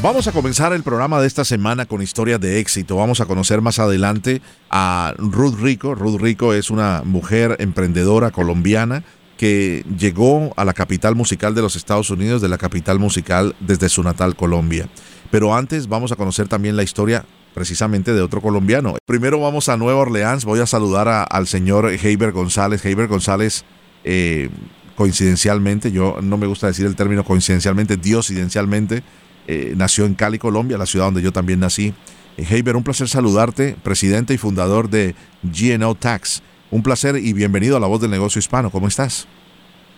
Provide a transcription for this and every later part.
Vamos a comenzar el programa de esta semana con historias de éxito. Vamos a conocer más adelante a Ruth Rico. Ruth Rico es una mujer emprendedora colombiana que llegó a la capital musical de los Estados Unidos, de la capital musical desde su natal Colombia. Pero antes vamos a conocer también la historia precisamente de otro colombiano. Primero vamos a Nueva Orleans. Voy a saludar al señor Heiber González. Heiber González, eh, coincidencialmente, yo no me gusta decir el término coincidencialmente, diosidencialmente, eh, nació en Cali, Colombia, la ciudad donde yo también nací. Eh, Heiber, un placer saludarte, presidente y fundador de GNO Tax. Un placer y bienvenido a La Voz del Negocio Hispano. ¿Cómo estás?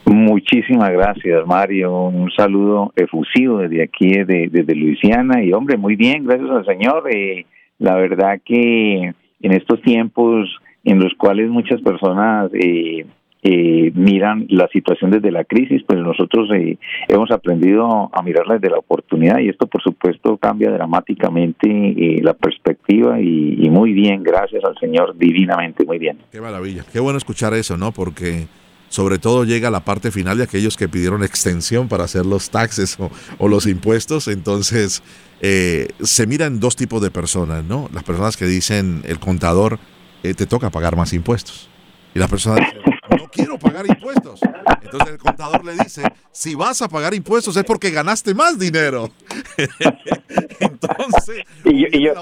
Muchísimas gracias, Mario. Un saludo efusivo desde aquí, desde, Luisiana. Y hombre, muy bien, gracias al Señor. Eh, la verdad que en estos tiempos en los cuales muchas personas eh, eh, miran la situación desde la crisis, pues nosotros eh, hemos aprendido a mirarla desde la oportunidad y esto por supuesto cambia dramáticamente eh, la perspectiva y, muy bien, gracias al Señor, divinamente, muy bien. Qué maravilla, qué bueno escuchar eso, ¿no? Porque sobre todo llega la parte final de aquellos que pidieron extensión para hacer los taxes o, los impuestos, entonces eh, se miran dos tipos de personas, ¿no? Las personas que dicen, el contador, te toca pagar más impuestos. Y las personas no quiero pagar impuestos. Entonces el contador le dice, si vas a pagar impuestos es porque ganaste más dinero. Entonces, y, y, yo,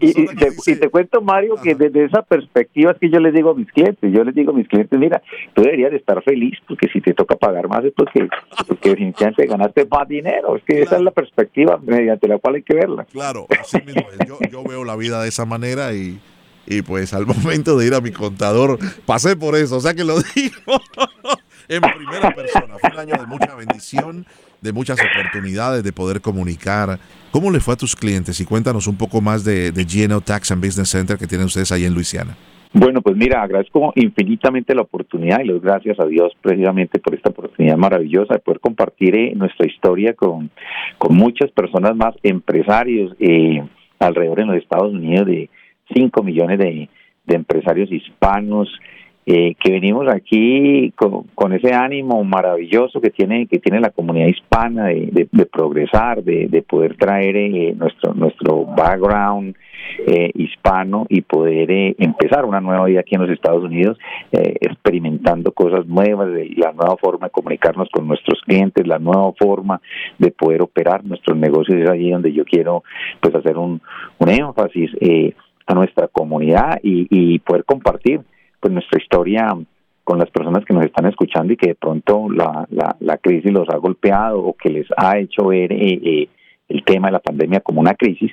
y, y te, dice, te, cuento, Mario, que desde esa perspectiva es que yo les digo a mis clientes, yo les digo a mis clientes, mira, tú deberías de estar feliz porque si te toca pagar más es porque, porque definitivamente ganaste más dinero. Es que claro. esa es la perspectiva mediante la cual hay que verla. Claro, así mismo es. Yo, yo veo la vida de esa manera y y pues al momento de ir a mi contador pasé por eso, o sea que lo digo en primera persona. Fue un año de mucha bendición, de muchas oportunidades de poder comunicar. ¿Cómo le fue a tus clientes? Y cuéntanos un poco más de, de GNO Tax and Business Center que tienen ustedes ahí en Luisiana. Bueno, pues mira, agradezco infinitamente la oportunidad y les gracias a Dios precisamente por esta oportunidad maravillosa de poder compartir eh, nuestra historia con, con muchas personas más, empresarios eh, alrededor en los Estados Unidos de 5 millones de, de, empresarios hispanos eh, que venimos aquí con, ese ánimo maravilloso que tiene que tiene la comunidad hispana de, de, de progresar, de, poder traer eh, nuestro nuestro background eh, hispano y poder eh, empezar una nueva vida aquí en los Estados Unidos, eh, experimentando cosas nuevas, la nueva forma de comunicarnos con nuestros clientes, la nueva forma de poder operar nuestros negocios. Es allí donde yo quiero pues hacer un, un énfasis eh, a nuestra comunidad y, y poder compartir pues nuestra historia con las personas que nos están escuchando y que de pronto la, la, la crisis los ha golpeado o que les ha hecho ver eh, eh, el tema de la pandemia como una crisis,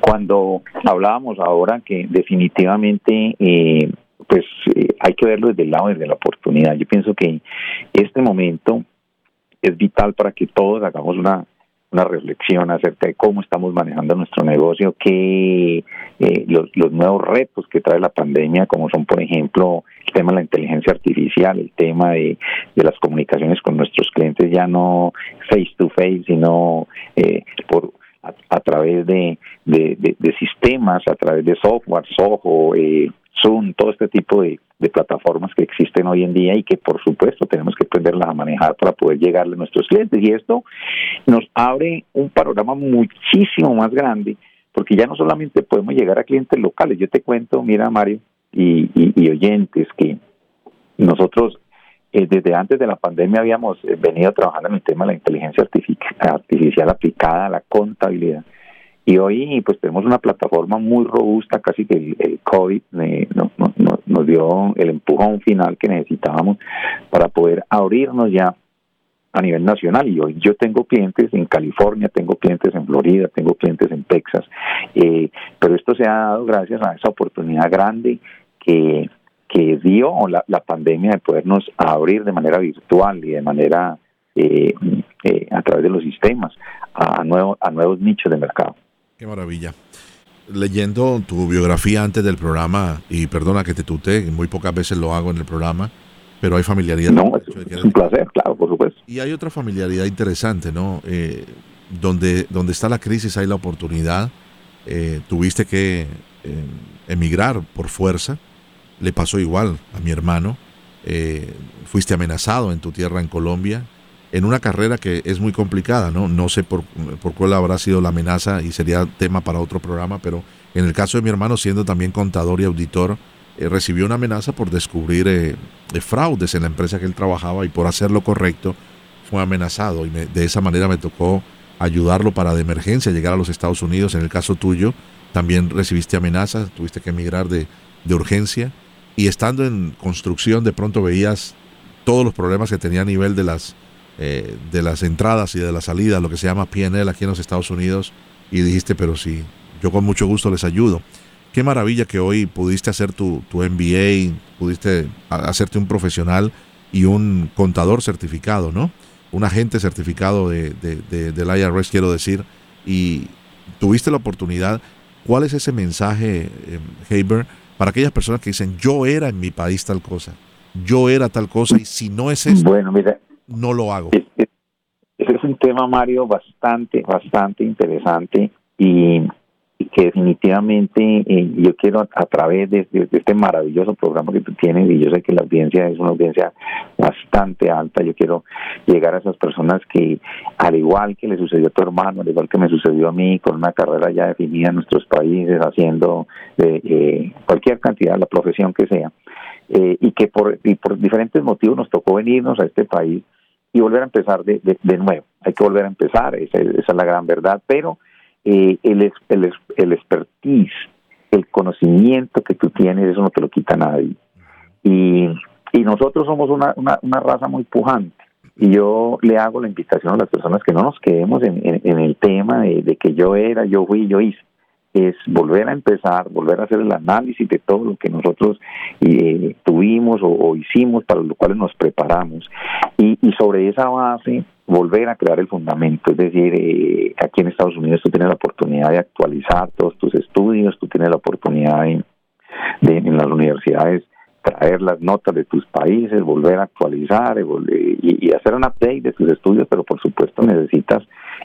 cuando hablábamos ahora que definitivamente eh, pues eh, hay que verlo desde el lado desde la oportunidad. Yo pienso que este momento es vital para que todos hagamos una una reflexión acerca de cómo estamos manejando nuestro negocio, que eh, los, nuevos retos que trae la pandemia, como son, por ejemplo, el tema de la inteligencia artificial, el tema de, de las comunicaciones con nuestros clientes, ya no face to face, sino eh, por a, través de, de, sistemas, a través de software, Soho, eh, Zoom, todo este tipo de, plataformas que existen hoy en día y que por supuesto tenemos que aprenderlas a manejar para poder llegarle a nuestros clientes. Y esto nos abre un panorama muchísimo más grande porque ya no solamente podemos llegar a clientes locales. Yo te cuento, mira Mario y, y oyentes, que nosotros eh, desde antes de la pandemia habíamos eh, venido trabajando en el tema de la inteligencia artificial aplicada a la contabilidad. Y hoy pues tenemos una plataforma muy robusta, casi que el, COVID eh, nos dio el empujón final que necesitábamos para poder abrirnos ya a nivel nacional. Y hoy yo tengo clientes en California, tengo clientes en Florida, tengo clientes en Texas, pero esto se ha dado gracias a esa oportunidad grande que que dio la, pandemia de podernos abrir de manera virtual y de manera eh, eh, a través de los sistemas a, nuevo, a nuevos nichos de mercado. Qué maravilla. Leyendo tu biografía antes del programa, y perdona que te tuté, muy pocas veces lo hago en el programa, pero hay familiaridad. No, es, un placer, claro, por supuesto. Y hay otra familiaridad interesante, ¿no? Eh, donde, donde está la crisis hay la oportunidad. tuviste que emigrar por fuerza le pasó igual a mi hermano. Eh, fuiste amenazado en tu tierra en Colombia, en una carrera que es muy complicada, ¿no? No sé por, por cuál habrá sido la amenaza y sería tema para otro programa, pero en el caso de mi hermano, siendo también contador y auditor, eh, recibió una amenaza por descubrir eh, fraudes en la empresa que él trabajaba y por hacer lo correcto fue amenazado y de esa manera me tocó ayudarlo para de emergencia llegar a los Estados Unidos. En el caso tuyo, también recibiste amenazas, tuviste que emigrar de, de urgencia y estando en construcción de pronto veías todos los problemas que tenía a nivel de las, eh, de las entradas y de la salida, lo que se llama PNL aquí en los Estados Unidos, y dijiste, pero sí, yo con mucho gusto les ayudo. Qué maravilla que hoy pudiste hacer tu, tu MBA, pudiste hacerte un profesional y un contador certificado, ¿no? Un agente certificado de, de, del IRS, quiero decir, y tuviste la oportunidad. ¿Cuál es ese mensaje, eh, Haber, para aquellas personas que dicen, yo era en mi país tal cosa, yo era tal cosa, y si no es eso, bueno, mira, no lo hago. Ese es un tema, Mario, bastante, bastante interesante y que definitivamente eh, yo quiero a, través de, este maravilloso programa que tú tienes y yo sé que la audiencia es una audiencia bastante alta, yo quiero llegar a esas personas que al igual que le sucedió a tu hermano, al igual que me sucedió a mí con una carrera ya definida en nuestros países, haciendo eh, eh, cualquier cantidad, la profesión que sea, y que por diferentes motivos nos tocó venirnos a este país y volver a empezar de, de, nuevo. Hay que volver a empezar, esa, esa es la gran verdad, pero eh, el, el, el expertise, el conocimiento que tú tienes, eso no te lo quita nadie. Y, y nosotros somos una, una, una raza muy pujante. Y yo le hago la invitación a las personas que no nos quedemos en, en, el tema de, que yo era, yo fui, yo hice. Es volver a empezar, volver a hacer el análisis de todo lo que nosotros eh, tuvimos o, hicimos, para lo cual nos preparamos. Y, y sobre esa base, volver a crear el fundamento, es decir, eh, aquí en Estados Unidos tú tienes la oportunidad de actualizar todos tus estudios, tú tienes la oportunidad de, en las universidades traer las notas de tus países, volver a actualizar y, hacer un update de tus estudios, pero por supuesto necesitas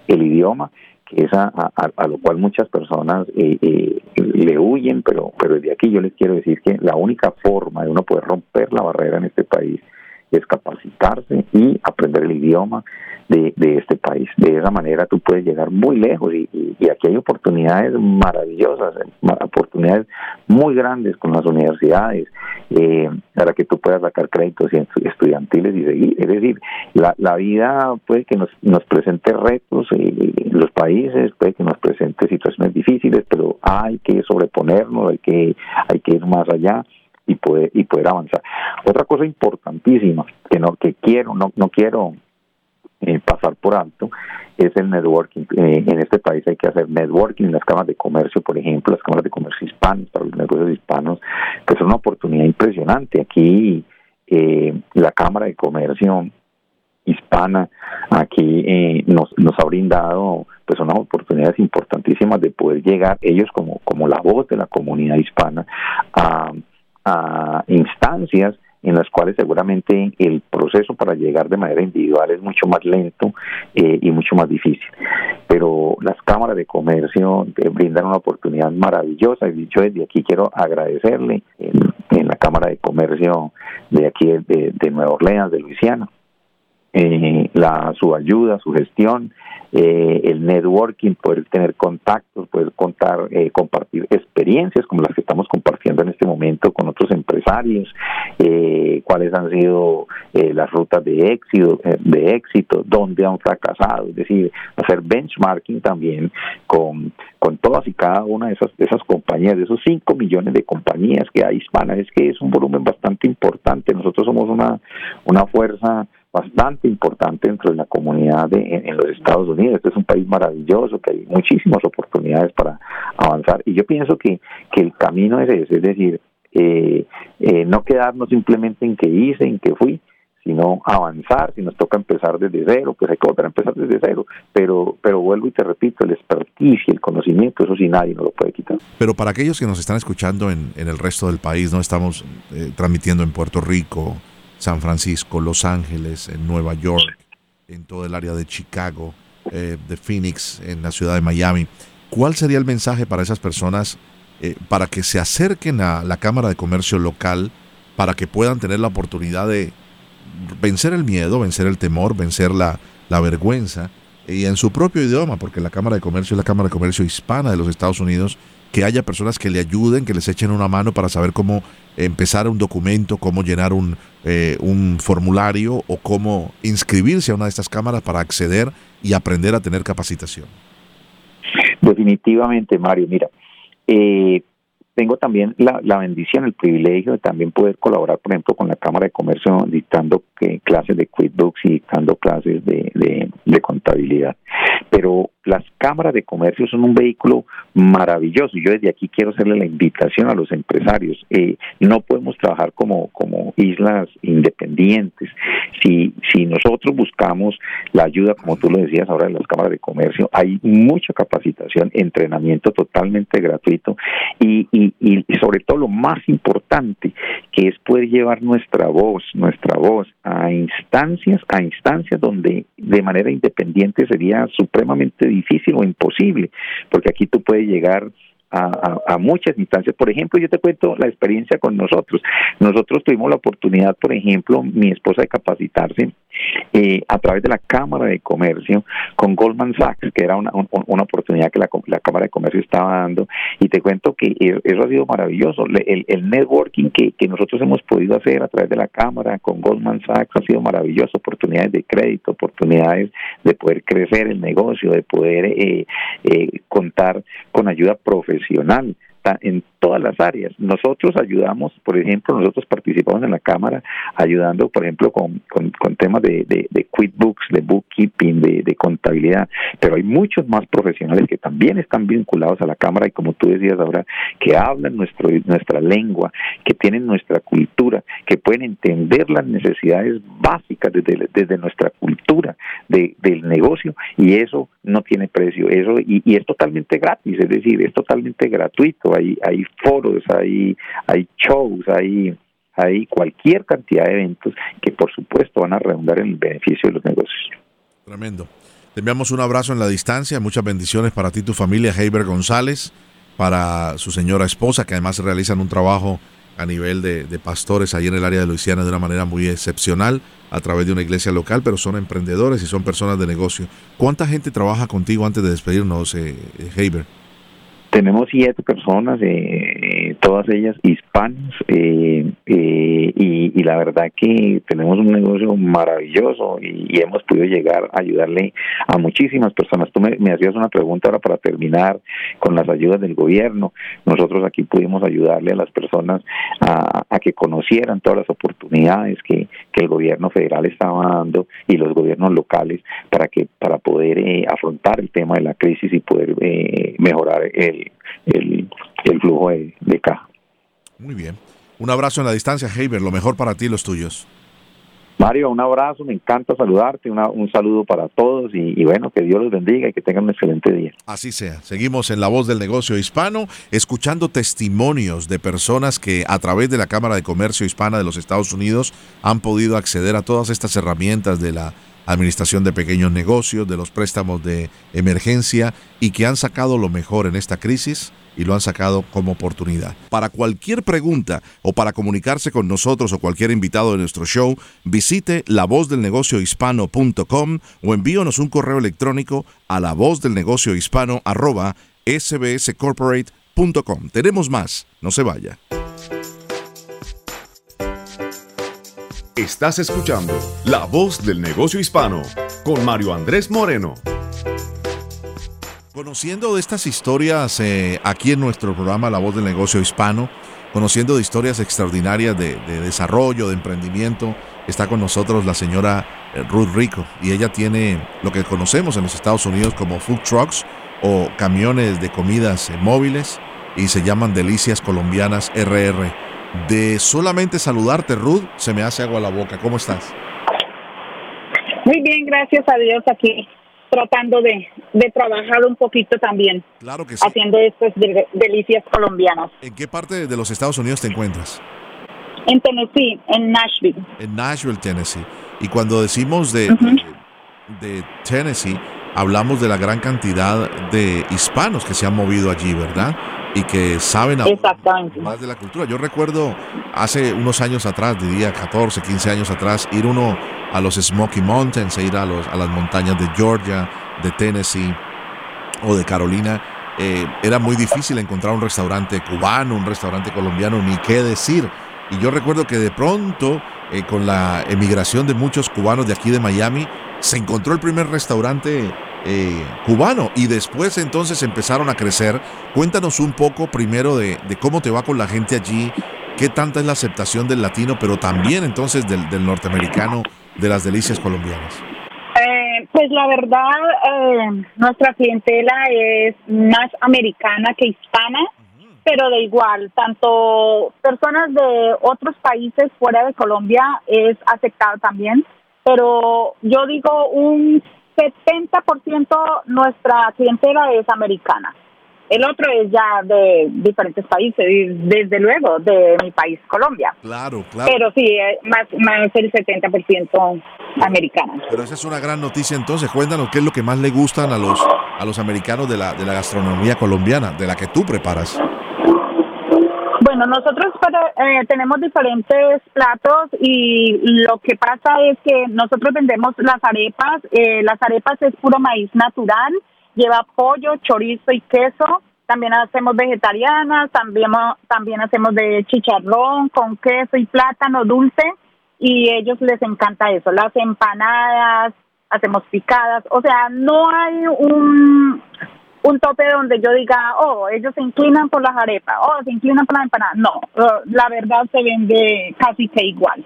el idioma, que es a, lo cual muchas personas eh, eh, le huyen, pero, pero desde aquí yo les quiero decir que la única forma de uno poder romper la barrera en este país es capacitarse y aprender el idioma de, este país. De esa manera tú puedes llegar muy lejos y, aquí hay oportunidades maravillosas, oportunidades muy grandes con las universidades eh, para que tú puedas sacar créditos estudiantiles y seguir. Es decir, la, vida puede que nos, nos presente retos eh, los países, puede que nos presente situaciones difíciles, pero hay que sobreponernos, hay que, hay que ir más allá y poder y poder avanzar. Otra cosa importantísima que no que quiero no no quiero eh, pasar por alto es el networking. Eh, en este país hay que hacer networking en las cámaras de comercio, por ejemplo, las cámaras de comercio hispanas para los negocios hispanos, que es una oportunidad impresionante. Aquí eh, la Cámara de Comercio hispana aquí nos, nos ha brindado pues unas oportunidades importantísimas de poder llegar ellos como como la voz de la comunidad hispana a a instancias en las cuales seguramente el proceso para llegar de manera individual es mucho más lento eh, y mucho más difícil. Pero las cámaras de comercio brindan una oportunidad maravillosa y yo desde aquí quiero agradecerle en, la Cámara de Comercio de aquí de, de Nueva Orleans, de Luisiana, eh, la, su ayuda, su gestión, eh, el networking, poder tener contactos, poder contar, eh, compartir experiencias como las que estamos compartiendo en este momento con otros empresarios, eh, cuáles han sido las rutas de éxito, de éxito, dónde han fracasado, es decir, hacer benchmarking también con, con todas y cada una de esas, de esas compañías, de esos 5 millones de compañías que hay hispanas, es que es un volumen bastante importante. Nosotros somos una, una fuerza bastante importante dentro de la comunidad de, en, los Estados Unidos. Este es un país maravilloso, que hay muchísimas oportunidades para avanzar. Y yo pienso que, que el camino es ese, es decir, eh, eh, no quedarnos simplemente en que hice, en que fui, sino avanzar, si nos toca empezar desde cero, pues hay que volver a empezar desde cero, pero, pero vuelvo y te repito, el expertise y el conocimiento, eso sí nadie nos lo puede quitar. Pero para aquellos que nos están escuchando en, en el resto del país, no estamos eh, transmitiendo en Puerto Rico, San Francisco, Los Ángeles, en Nueva York, en todo el área de Chicago, eh, de Phoenix, en la ciudad de Miami. ¿Cuál sería el mensaje para esas personas eh, para que se acerquen a la Cámara de Comercio local, para que puedan tener la oportunidad de vencer el miedo, vencer el temor, vencer la, la vergüenza, y en su propio idioma, porque la Cámara de Comercio es la Cámara de Comercio hispana de los Estados Unidos, que haya personas que le ayuden, que les echen una mano para saber cómo empezar un documento, cómo llenar un, eh, un formulario o cómo inscribirse a una de estas cámaras para acceder y aprender a tener capacitación. Definitivamente, Mario. Mira, eh, tengo también la, la, bendición, el privilegio de también poder colaborar, por ejemplo, con la Cámara de Comercio dictando eh, clases de QuickBooks y dictando clases de, de, contabilidad. Pero las cámaras de comercio son un vehículo maravilloso. Yo desde aquí quiero hacerle la invitación a los empresarios. Eh, no podemos trabajar como, como islas independientes. Si, si nosotros buscamos la ayuda, como tú lo decías ahora, de las cámaras de comercio, hay mucha capacitación, entrenamiento totalmente gratuito y, y, y sobre todo lo más importante, que es poder llevar nuestra voz, nuestra voz a instancias, a instancias donde de manera independiente sería supremamente difícil o imposible, porque aquí tú puedes llegar a, muchas instancias. Por ejemplo, yo te cuento la experiencia con nosotros. Nosotros tuvimos la oportunidad, por ejemplo, mi esposa de capacitarse eh, a través de la Cámara de Comercio con Goldman Sachs, que era una, una oportunidad que la, la, Cámara de Comercio estaba dando. Y te cuento que eso ha sido maravilloso. El, el networking que, que nosotros hemos podido hacer a través de la Cámara con Goldman Sachs ha sido maravilloso. Oportunidades de crédito, oportunidades de poder crecer el negocio, de poder eh, eh, contar con ayuda profesional en todas las áreas. Nosotros ayudamos, por ejemplo, nosotros participamos en la Cámara ayudando, por ejemplo, con, con, temas de, de, de, QuickBooks, de bookkeeping, de, contabilidad, pero hay muchos más profesionales que también están vinculados a la Cámara y como tú decías ahora, que hablan nuestro, nuestra lengua, que tienen nuestra cultura, que pueden entender las necesidades básicas desde, desde nuestra cultura de, del negocio y eso no tiene precio, eso y, y es totalmente gratis, es decir, es totalmente gratuito hay, hay foros, hay, hay shows, hay, hay cualquier cantidad de eventos que por supuesto van a redundar en el beneficio de los negocios. Tremendo. Te enviamos un abrazo en la distancia, muchas bendiciones para ti tu familia, Heiber González, para su señora esposa, que además realizan un trabajo a nivel de, de, pastores ahí en el área de Luisiana de una manera muy excepcional a través de una iglesia local, pero son emprendedores y son personas de negocio. ¿Cuánta gente trabaja contigo antes de despedirnos, eh, Heiber? Tenemos siete personas, eh, todas ellas hispanas, eh, eh, y, la verdad que tenemos un negocio maravilloso y, hemos podido llegar a ayudarle a muchísimas personas. Tú me, hacías una pregunta ahora para terminar con las ayudas del gobierno. Nosotros aquí pudimos ayudarle a las personas a, que conocieran todas las oportunidades que, que, el gobierno federal estaba dando y los gobiernos locales para que para poder afrontar el tema de la crisis y poder mejorar el el, flujo de, caja. Muy bien. Un abrazo en la distancia, Heiber. Lo mejor para ti y los tuyos. Mario, un abrazo, me encanta saludarte, un saludo para todos y, bueno, que Dios los bendiga y que tengan un excelente día. Así sea. Seguimos en La Voz del Negocio Hispano, escuchando testimonios de personas que a través de la Cámara de Comercio Hispana de los Estados Unidos han podido acceder a todas estas herramientas de la administración de pequeños negocios, de los préstamos de emergencia y que han sacado lo mejor en esta crisis y lo han sacado como oportunidad. Para cualquier pregunta o para comunicarse con nosotros o cualquier invitado de nuestro show, visite lavozdelnegociohispano.com o envíonos un correo electrónico a lavozdelnegociohispano arroba sbscorporate.com. Tenemos más, no se vaya. Estás escuchando La Voz del Negocio Hispano con Mario Andrés Moreno. Conociendo de estas historias eh, aquí en nuestro programa La Voz del Negocio Hispano, conociendo de historias extraordinarias de, desarrollo, de emprendimiento, está con nosotros la señora eh, Ruth Rico y ella tiene lo que conocemos en los Estados Unidos como food trucks o camiones de comidas eh, móviles y se llaman Delicias Colombianas RR. De solamente saludarte, Ruth, se me hace agua a la boca. ¿Cómo estás? Muy bien, gracias a Dios aquí tratando de, de trabajar un poquito también. Claro que Haciendo estas delicias colombianas. ¿En qué parte de los Estados Unidos te encuentras? En Tennessee, en Nashville. En Nashville, Tennessee. Y cuando decimos de, de, Tennessee, hablamos de la gran cantidad de hispanos que se han movido allí, ¿verdad? Y que saben más de la cultura. Yo recuerdo hace unos años atrás, diría 14, 15 años atrás, ir uno a los Smoky Mountains, e ir a, los, a las montañas de Georgia, de Tennessee o de Carolina. Eh, era muy difícil encontrar un restaurante cubano, un restaurante colombiano, ni qué decir. Y yo recuerdo que de pronto, eh, con la emigración de muchos cubanos de aquí de Miami, se encontró el primer restaurante eh, cubano y después entonces empezaron a crecer. Cuéntanos un poco primero de, de, cómo te va con la gente allí, qué tanta es la aceptación del latino, pero también entonces del, del norteamericano de las delicias colombianas? Eh, pues la verdad, eh, nuestra clientela es más americana que hispana, pero de igual, tanto personas de otros países fuera de Colombia es aceptado también, pero yo digo un 70% nuestra clientela es americana. El otro es ya de diferentes países, desde luego de mi país, Colombia. Claro, claro. Pero sí, eh, más, más el 70% americana. Pero esa es una gran noticia entonces. Cuéntanos qué es lo que más le gustan a los, a los americanos de la, de la gastronomía colombiana, de la que tú preparas. Bueno, nosotros eh, tenemos diferentes platos y lo que pasa es que nosotros vendemos las arepas. Eh, las arepas es puro maíz natural lleva pollo, chorizo y queso. También hacemos vegetarianas, también, también hacemos de chicharrón con queso y plátano dulce y ellos les encanta eso, las empanadas, hacemos picadas, o sea, no hay un, un tope donde yo diga, oh, ellos se inclinan por las arepas, oh, se inclinan por las empanadas. No, la verdad se vende casi que igual.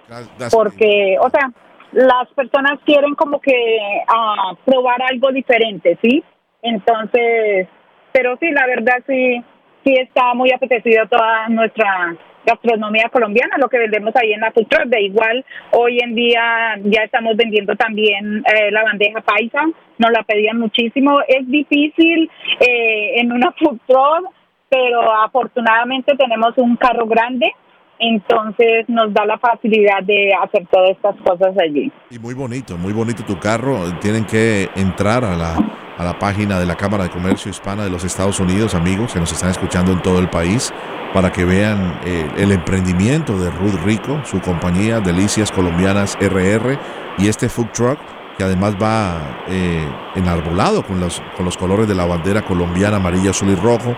Porque, o sea, las personas quieren como que uh, probar algo diferente, ¿sí? Entonces, pero sí, la verdad sí, sí está muy apetecido toda nuestra gastronomía colombiana, lo que vendemos ahí en la truck. De igual, hoy en día ya estamos vendiendo también eh, la bandeja paisa, nos la pedían muchísimo. Es difícil eh, en una food truck, pero afortunadamente tenemos un carro grande entonces nos da la facilidad de hacer todas estas cosas allí. Y muy bonito, muy bonito tu carro. Tienen que entrar a la, a la página de la Cámara de Comercio Hispana de los Estados Unidos, amigos que nos están escuchando en todo el país, para que vean eh, el emprendimiento de Ruth Rico, su compañía Delicias Colombianas RR y este food truck que además va eh, enarbolado con los, con los colores de la bandera colombiana, amarillo, azul y rojo,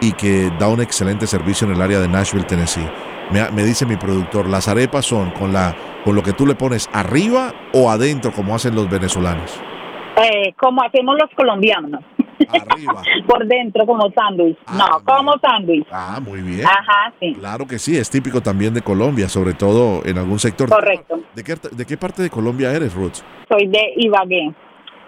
y que da un excelente servicio en el área de Nashville, Tennessee. Me, dice mi productor, las arepas son con, la, con lo que tú le pones arriba o adentro, como hacen los venezolanos. Eh, como hacemos los colombianos. Arriba. Por dentro, como sándwich. Ah, no, como sándwich. Ah, muy bien. Ajá, sí. Claro que sí, es típico también de Colombia, sobre todo en algún sector. Correcto. ¿De qué, de qué parte de Colombia eres, Ruth? Soy de Ibagué.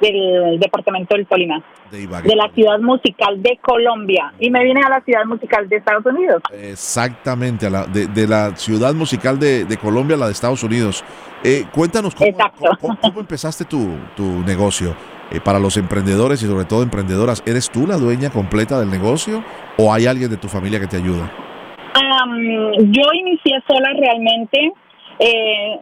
Del departamento del Tolima, de, la ciudad musical de Colombia. Y me vine a la ciudad musical de Estados Unidos. Exactamente, a la, de, la ciudad musical de, Colombia a la de Estados Unidos. Eh, cuéntanos cómo, cómo, empezaste tu, tu negocio. Eh, para los emprendedores y sobre todo emprendedoras, ¿eres tú la dueña completa del negocio o hay alguien de tu familia que te ayuda? yo inicié sola realmente eh,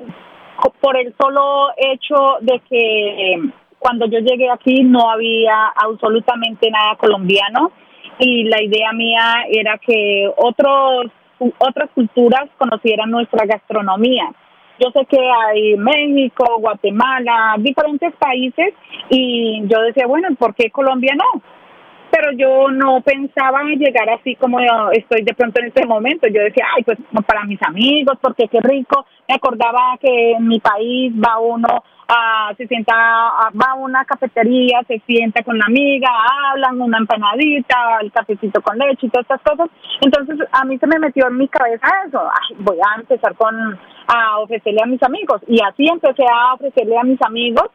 por el solo hecho de que cuando yo llegué aquí no había absolutamente nada colombiano y la idea mía era que otros otras culturas conocieran nuestra gastronomía. Yo sé que hay México, Guatemala, diferentes países y yo decía, bueno, ¿por qué Colombia no? Pero yo no pensaba en llegar así como estoy de pronto en este momento. Yo decía, ay, pues para mis amigos, porque qué rico. Me acordaba que en mi país va uno se sienta, va a una cafetería, se sienta con la amiga, hablan una empanadita, el cafecito con leche y todas estas cosas. Entonces a mí se me metió en mi cabeza eso, voy a empezar con a ofrecerle a mis amigos y así empecé a ofrecerle a mis amigos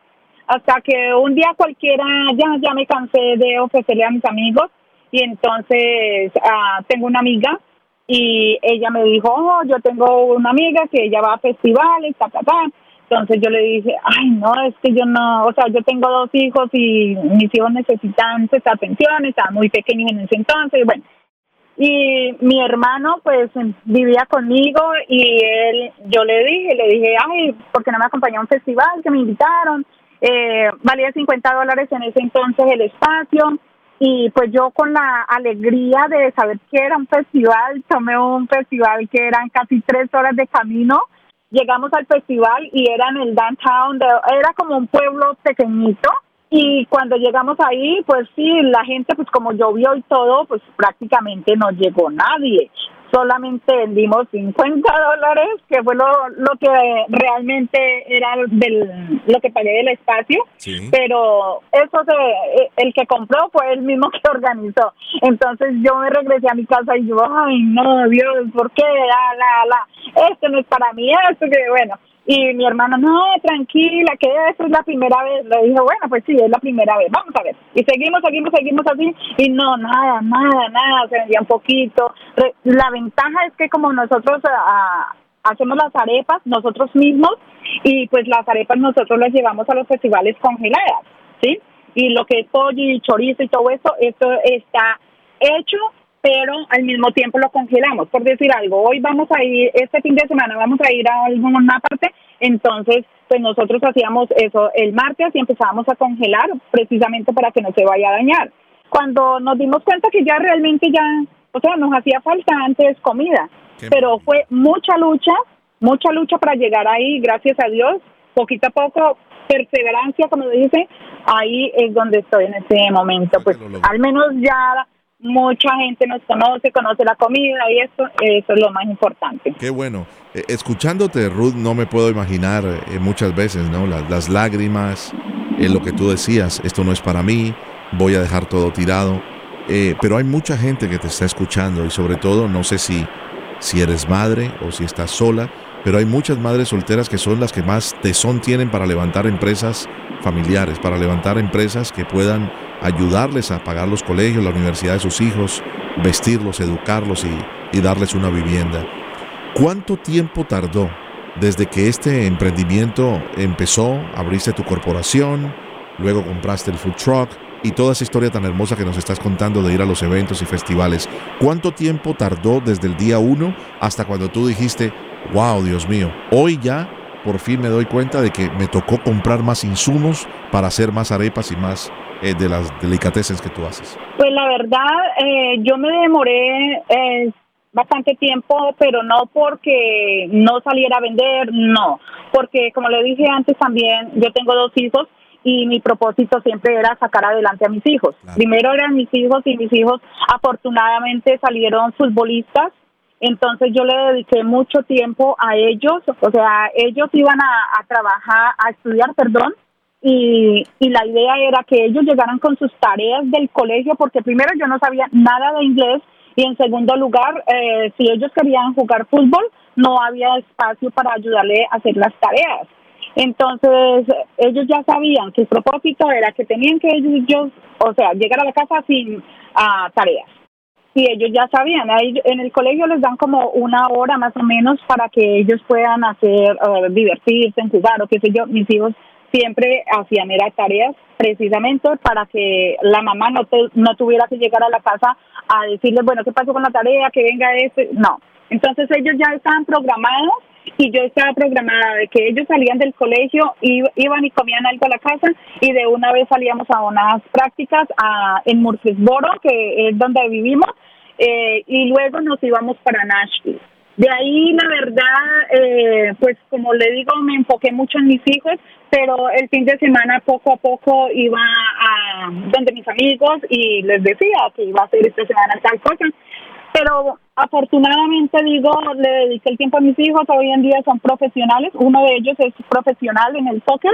hasta que un día cualquiera ya ya me cansé de ofrecerle a mis amigos y entonces ah, tengo una amiga y ella me dijo, oh, yo tengo una amiga que ella va a festivales, ta, ta, ta entonces yo le dije, ay, no, es que yo no, o sea, yo tengo dos hijos y mis hijos necesitan esta atención, estaban muy pequeños en ese entonces, bueno. Y mi hermano, pues, vivía conmigo y él, yo le dije, le dije, ay, ¿por qué no me acompañó a un festival que me invitaron? Eh, valía 50 dólares en ese entonces el espacio y pues yo con la alegría de saber que era un festival, tomé un festival que eran casi tres horas de camino llegamos al festival y era en el downtown, era como un pueblo pequeñito y cuando llegamos ahí, pues sí, la gente, pues como llovió y todo, pues prácticamente no llegó nadie solamente vendimos 50 dólares, que fue lo, lo que realmente era del, lo que pagué del espacio, pero eso se, el que compró fue el mismo que organizó. Entonces yo me regresé a mi casa y yo, ay no, Dios, ¿por qué? La, la, la, esto no es para mí, esto que bueno. Y mi hermano, no, tranquila, que eso es la primera vez. Le dije, bueno, pues sí, es la primera vez, vamos a ver. Y seguimos, seguimos, seguimos así. Y no, nada, nada, nada, se vendía un poquito. La ventaja es que como nosotros ah, hacemos las arepas nosotros mismos, y pues las arepas nosotros las llevamos a los festivales congeladas, ¿sí? Y lo que es pollo y chorizo y todo eso, esto está hecho pero al mismo tiempo lo congelamos. Por decir algo, hoy vamos a ir, este fin de semana vamos a ir a alguna parte, entonces pues nosotros hacíamos eso el martes y empezábamos a congelar precisamente para que no se vaya a dañar. Cuando nos dimos cuenta que ya realmente ya, o sea, nos hacía falta antes comida, pero fue mucha lucha, mucha lucha para llegar ahí, gracias a Dios, poquito a poco, perseverancia, como dice, ahí es donde estoy en este momento. Pues al menos ya mucha gente nos conoce, conoce la comida y eso, eso es lo más importante. Qué bueno. Eh, escuchándote, Ruth, no me puedo imaginar eh, muchas veces, ¿no? Las, lágrimas, eh, lo que tú decías, esto no es para mí, voy a dejar todo tirado. pero hay mucha gente que te está escuchando y sobre todo, no sé si, si eres madre o si estás sola, pero hay muchas madres solteras que son las que más tesón tienen para levantar empresas familiares, para levantar empresas que puedan ayudarles a pagar los colegios, la universidad de sus hijos, vestirlos, educarlos y, darles una vivienda. ¿Cuánto tiempo tardó desde que este emprendimiento empezó? Abriste tu corporación, luego compraste el food truck y toda esa historia tan hermosa que nos estás contando de ir a los eventos y festivales. ¿Cuánto tiempo tardó desde el día uno hasta cuando tú dijiste, wow, Dios mío, hoy ya por fin me doy cuenta de que me tocó comprar más insumos para hacer más arepas y más eh, de las delicatessen que tú haces? Pues la verdad, eh, yo me demoré eh, bastante tiempo, pero no porque no saliera a vender, no, porque como le dije antes también, yo tengo dos hijos y mi propósito siempre era sacar adelante a mis hijos. Primero eran mis hijos y mis hijos afortunadamente salieron futbolistas, entonces yo le dediqué mucho tiempo a ellos, o sea, ellos iban a, trabajar, a estudiar, perdón, y, y la idea era que ellos llegaran con sus tareas del colegio, porque primero yo no sabía nada de inglés y en segundo lugar, eh, si ellos querían jugar fútbol, no había espacio para ayudarle a hacer las tareas. Entonces, ellos ya sabían que el propósito era que tenían que ellos, o sea, llegar a la casa sin ah, tareas. Y ellos ya sabían, ahí en el colegio les dan como una hora más o menos para que ellos puedan hacer, uh, divertirse, jugar o qué sé yo. Mis hijos siempre hacían era tareas precisamente para que la mamá no, no tuviera que llegar a la casa a decirles, bueno, ¿qué pasó con la tarea? Que venga este. No. Entonces ellos ya estaban programados y yo estaba programada de que ellos salían del colegio, iban y comían algo a la casa y de una vez salíamos a unas prácticas a, en Murfreesboro, que es donde vivimos, eh, y luego nos íbamos para Nashville. De ahí, la verdad, eh, pues como le digo, me enfoqué mucho en mis hijos, pero el fin de semana poco a poco iba a donde mis amigos y les decía que iba a hacer esta semana tal cosa. Pero afortunadamente digo, le dediqué el tiempo a mis hijos, hoy en día son profesionales, uno de ellos es profesional en el soccer.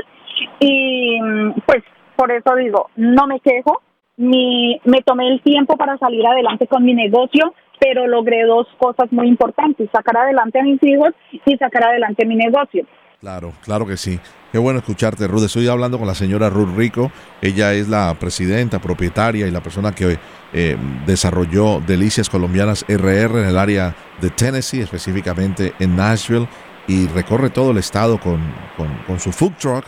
Y pues por eso digo, no me quejo, mi, me tomé el tiempo para salir adelante con mi negocio, pero logré dos cosas muy importantes, sacar adelante a mis hijos y sacar adelante mi negocio. Claro, claro que sí. Qué bueno escucharte, Ruth. Estoy hablando con la señora Ruth Rico. Ella es la presidenta, propietaria y la persona que eh, desarrolló Delicias Colombianas RR en el área de Tennessee, específicamente en Nashville, y recorre todo el estado con, su food truck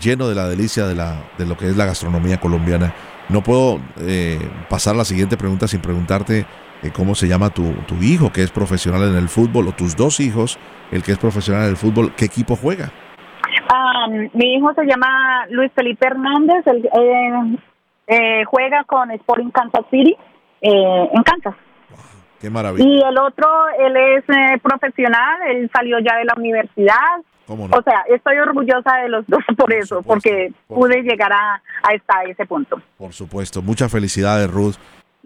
lleno de la delicia de, la, de lo que es la gastronomía colombiana. No puedo eh, pasar a la siguiente pregunta sin preguntarte cómo se llama tu, tu, hijo que es profesional en el fútbol o tus dos hijos, el que es profesional en el fútbol, ¿qué equipo juega? mi hijo se llama Luis Felipe Hernández, él, eh, eh, juega con Sporting Kansas City en Kansas. qué maravilla. Y el otro, él es profesional, él salió ya de la universidad. O sea, estoy orgullosa de los dos por, eso, porque pude llegar a, a, ese punto. Por supuesto, muchas felicidades, Ruth.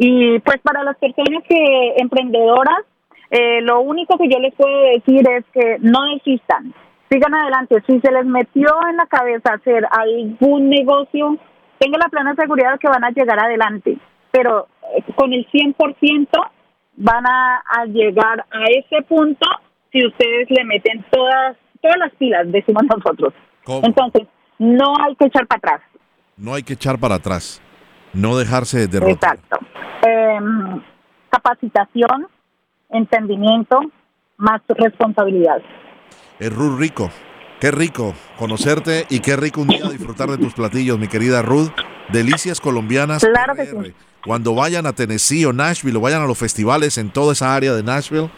Y pues para las personas que emprendedoras, eh, lo único que yo les puedo decir es que no desistan, sigan adelante. Si se les metió en la cabeza hacer algún negocio, tengan la plena seguridad que van a llegar adelante, pero eh, con el 100% van a, llegar a ese punto si ustedes le meten todas todas las pilas, decimos nosotros. Entonces, no hay que echar para atrás. No hay que echar para atrás. No dejarse derrotar. Exacto. Em, capacitación, entendimiento, más responsabilidad. Es Ruth Rico. Qué rico conocerte y qué rico un día disfrutar de tus platillos, mi querida Ruth. Delicias colombianas. Claro que sí. Cuando vayan a Tennessee o Nashville o vayan a los festivales en toda esa área de Nashville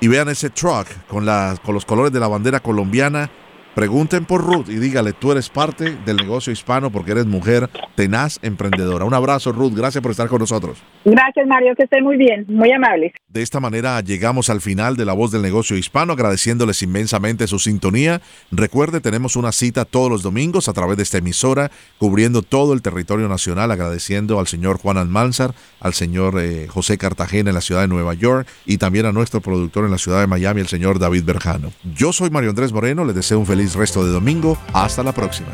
y vean ese truck con, la, con los colores de la bandera colombiana, Pregunten por Ruth y dígale, tú eres parte del negocio hispano porque eres mujer tenaz, emprendedora. Un abrazo, Ruth. Gracias por estar con nosotros. Gracias, Mario. Que esté muy bien. Muy amable. De esta manera llegamos al final de La Voz del Negocio Hispano, agradeciéndoles inmensamente su sintonía. Recuerde, tenemos una cita todos los domingos a través de esta emisora, cubriendo todo el territorio nacional, agradeciendo al señor Juan Almanzar, al señor eh, José Cartagena en la ciudad de Nueva York y también a nuestro productor en la ciudad de Miami, el señor David Berjano. Yo soy Mario Andrés Moreno, les deseo un feliz resto de domingo. Hasta la próxima.